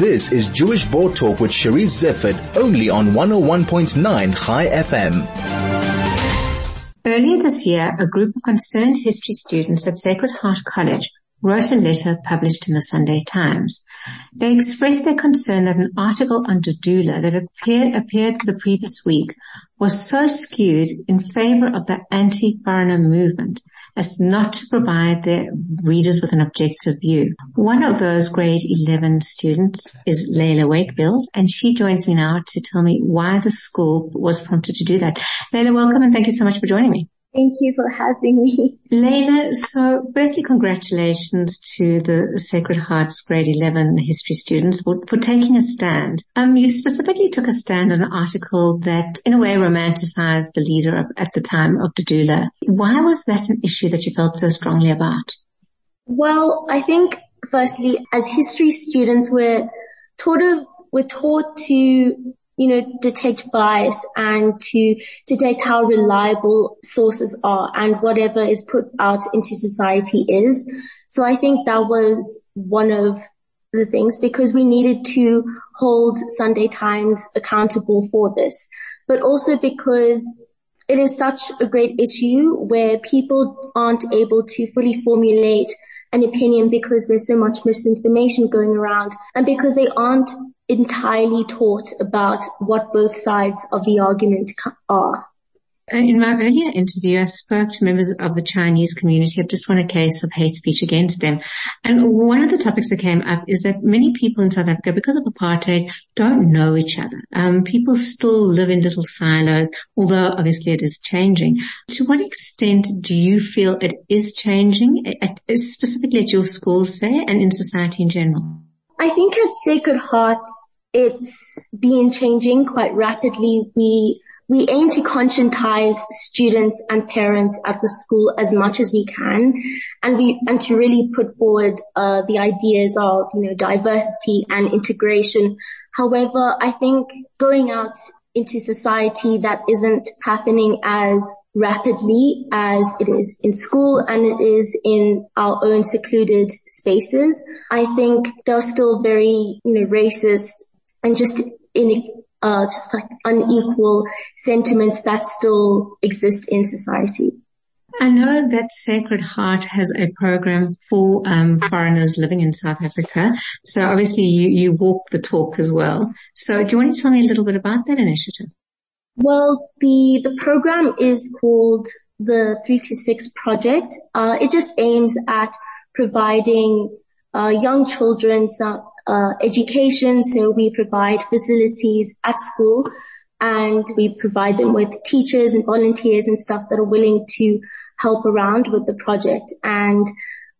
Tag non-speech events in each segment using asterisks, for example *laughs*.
This is Jewish Board Talk with Charisse Zeifert, only on 101.9 Chai FM. Earlier this year, a group of concerned history students at Sacred Heart College wrote a letter published in the Sunday Times. They expressed their concern that an article on Dudula that appeared, appeared the previous week was so skewed in favor of the anti-foreigner movement as not to provide their readers with an objective view. One of those grade 11 students is Leila Wakefield and she joins me now to tell me why the school was prompted to do that. Leila, welcome and thank you so much for joining me. Thank you for having me. Leila, so firstly congratulations to the Sacred Hearts grade 11 history students for, for taking a stand. Um, you specifically took a stand on an article that in a way romanticized the leader of, at the time of Dudula. Why was that an issue that you felt so strongly about? Well, I think firstly as history students we're taught, of, we're taught to you know, detect bias and to detect how reliable sources are and whatever is put out into society is. So I think that was one of the things because we needed to hold Sunday Times accountable for this, but also because it is such a great issue where people aren't able to fully formulate an opinion because there's so much misinformation going around and because they aren't entirely taught about what both sides of the argument are. In my earlier interview, I spoke to members of the Chinese community. I've just won a case of hate speech against them. And one of the topics that came up is that many people in South Africa, because of apartheid, don't know each other. Um, people still live in little silos, although obviously it is changing. To what extent do you feel it is changing, at, specifically at your school, say, and in society in general? I think at Sacred Heart, it's been changing quite rapidly. We, we aim to conscientize students and parents at the school as much as we can and we, and to really put forward, uh, the ideas of, you know, diversity and integration. However, I think going out into society that isn't happening as rapidly as it is in school and it is in our own secluded spaces. I think they're still very, you know, racist and just in, uh, just like unequal sentiments that still exist in society. I know that Sacred Heart has a program for um, foreigners living in South Africa. So obviously you, you walk the talk as well. So do you want to tell me a little bit about that initiative? Well, the, the program is called the 326 project. Uh, it just aims at providing uh, young children some uh, education. So we provide facilities at school and we provide them with teachers and volunteers and stuff that are willing to help around with the project. And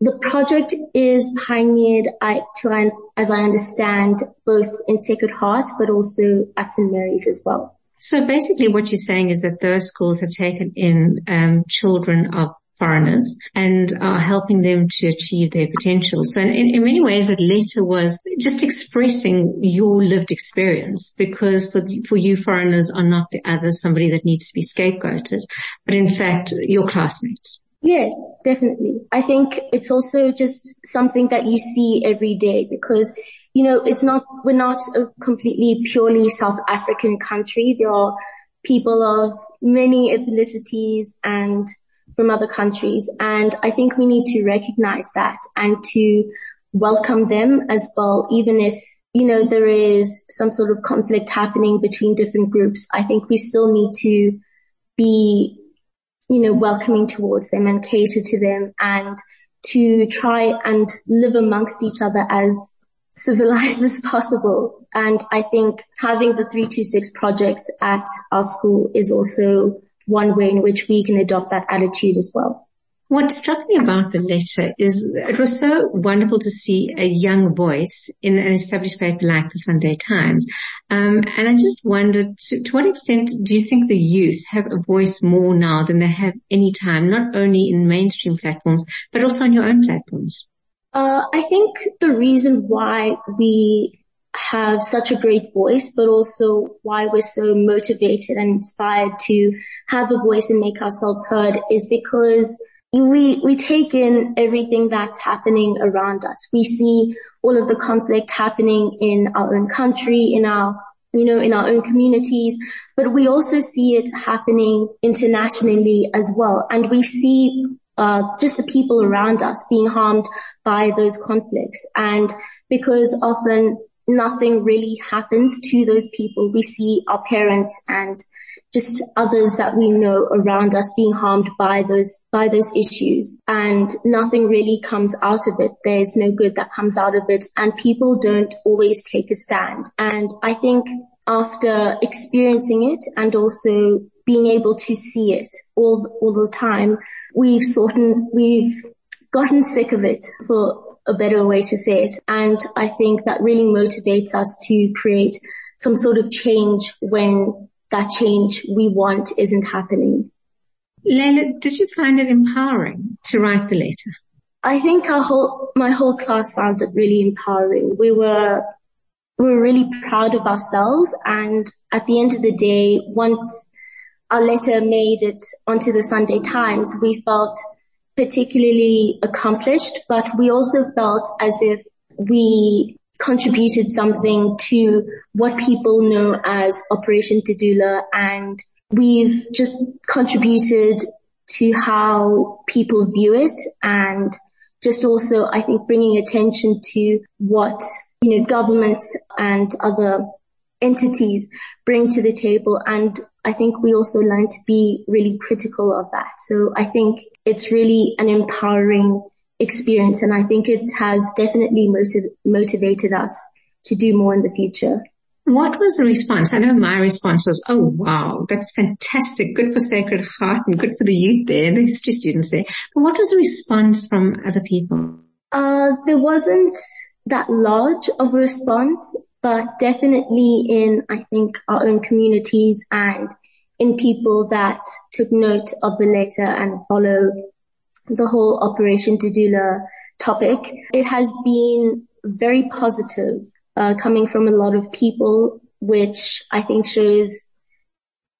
the project is pioneered, to, as I understand, both in Sacred Heart, but also at St. Mary's as well. So basically what you're saying is that those schools have taken in um, children of foreigners and are helping them to achieve their potential. So in, in, many ways that letter was just expressing your lived experience because for, for you foreigners are not the other somebody that needs to be scapegoated, but in fact your classmates. Yes, definitely. I think it's also just something that you see every day because, you know, it's not, we're not a completely purely South African country. There are people of many ethnicities and from other countries. And I think we need to recognize that and to welcome them as well, even if, you know, there is some sort of conflict happening between different groups. I think we still need to be, you know, welcoming towards them and cater to them and to try and live amongst each other as civilized *laughs* as possible. And I think having the 326 projects at our school is also one way in which we can adopt that attitude as well. What struck me about the letter is it was so wonderful to see a young voice in an established paper like the Sunday Times. Um, and I just wondered to, to, what extent do you think the youth have a voice more now than they have any time, not only in mainstream platforms, but also on your own platforms? Uh, I think the reason why we have such a great voice, but also why we're so motivated and inspired to have a voice and make ourselves heard is because, we, we take in everything that's happening around us. We see all of the conflict happening in our own country, in our, you know, in our own communities, but we also see it happening internationally as well. And we see, uh, just the people around us being harmed by those conflicts. And because often nothing really happens to those people, we see our parents and just others that we know around us being harmed by those, by those issues and nothing really comes out of it. There's no good that comes out of it and people don't always take a stand. And I think after experiencing it and also being able to see it all, all the time, we've sort of, we've gotten sick of it for a better way to say it. And I think that really motivates us to create some sort of change when that change we want isn't happening. Leila, did you find it empowering to write the letter? I think our whole, my whole class found it really empowering. We were, we were really proud of ourselves and at the end of the day, once our letter made it onto the Sunday Times, we felt particularly accomplished, but we also felt as if we contributed something to what people know as Operation Dudula and we've just contributed to how people view it and just also I think bringing attention to what, you know, governments and other entities bring to the table and I think we also learn to be really critical of that. So I think it's really an empowering experience and I think it has definitely motiv- motivated us to do more in the future. What was the response? I know my response was, oh wow, that's fantastic. Good for Sacred Heart and good for the youth there and the history students there. But what was the response from other people? Uh, there wasn't that large of a response, but definitely in, I think, our own communities and in people that took note of the letter and follow the whole Operation Dudula topic. It has been very positive, uh, coming from a lot of people, which I think shows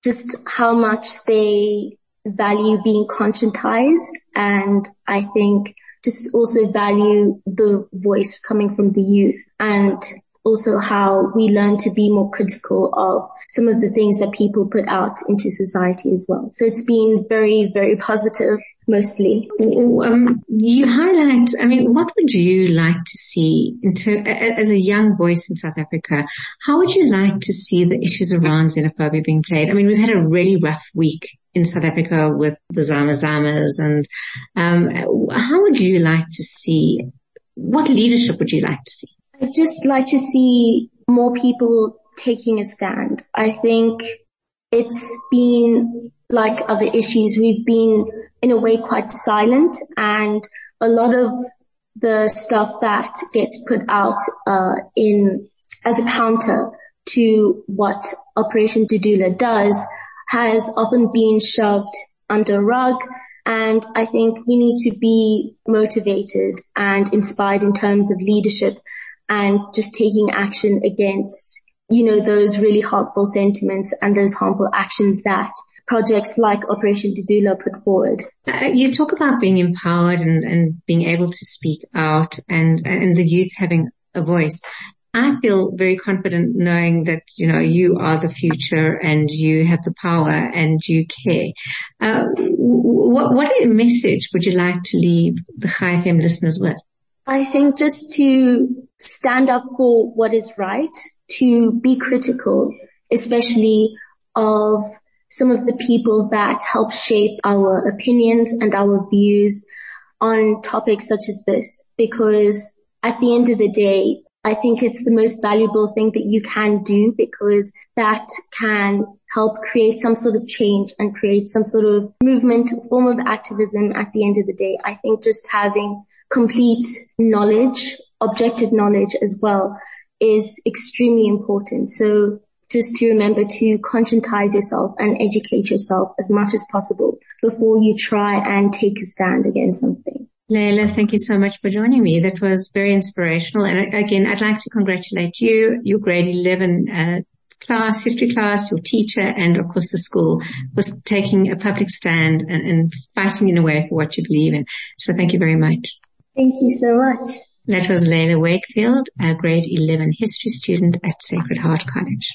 just how much they value being conscientized and I think just also value the voice coming from the youth and also how we learn to be more critical of some of the things that people put out into society as well. So it's been very, very positive mostly. Um, you highlight, I mean, what would you like to see ter- as a young voice in South Africa? How would you like to see the issues around xenophobia being played? I mean, we've had a really rough week in South Africa with the Zama Zamas and, um, how would you like to see, what leadership would you like to see? I'd just like to see more people taking a stand. I think it's been like other issues. We've been in a way quite silent and a lot of the stuff that gets put out, uh, in as a counter to what Operation Dudula does has often been shoved under a rug. And I think we need to be motivated and inspired in terms of leadership and just taking action against, you know, those really harmful sentiments and those harmful actions that projects like Operation Dudula put forward. Uh, you talk about being empowered and, and being able to speak out and, and the youth having a voice. I feel very confident knowing that, you know, you are the future and you have the power and you care. Uh, what, what message would you like to leave the Chai FM listeners with? I think just to stand up for what is right, to be critical, especially of some of the people that help shape our opinions and our views on topics such as this. Because at the end of the day, I think it's the most valuable thing that you can do because that can help create some sort of change and create some sort of movement, form of activism at the end of the day. I think just having complete knowledge, objective knowledge as well is extremely important. So just to remember to conscientize yourself and educate yourself as much as possible before you try and take a stand against something. Leila, thank you so much for joining me. That was very inspirational. And again, I'd like to congratulate you, your grade 11 uh, class, history class, your teacher, and of course the school for taking a public stand and, and fighting in a way for what you believe in. So thank you very much. Thank you so much. That was Leila Wakefield, a grade eleven history student at Sacred Heart College.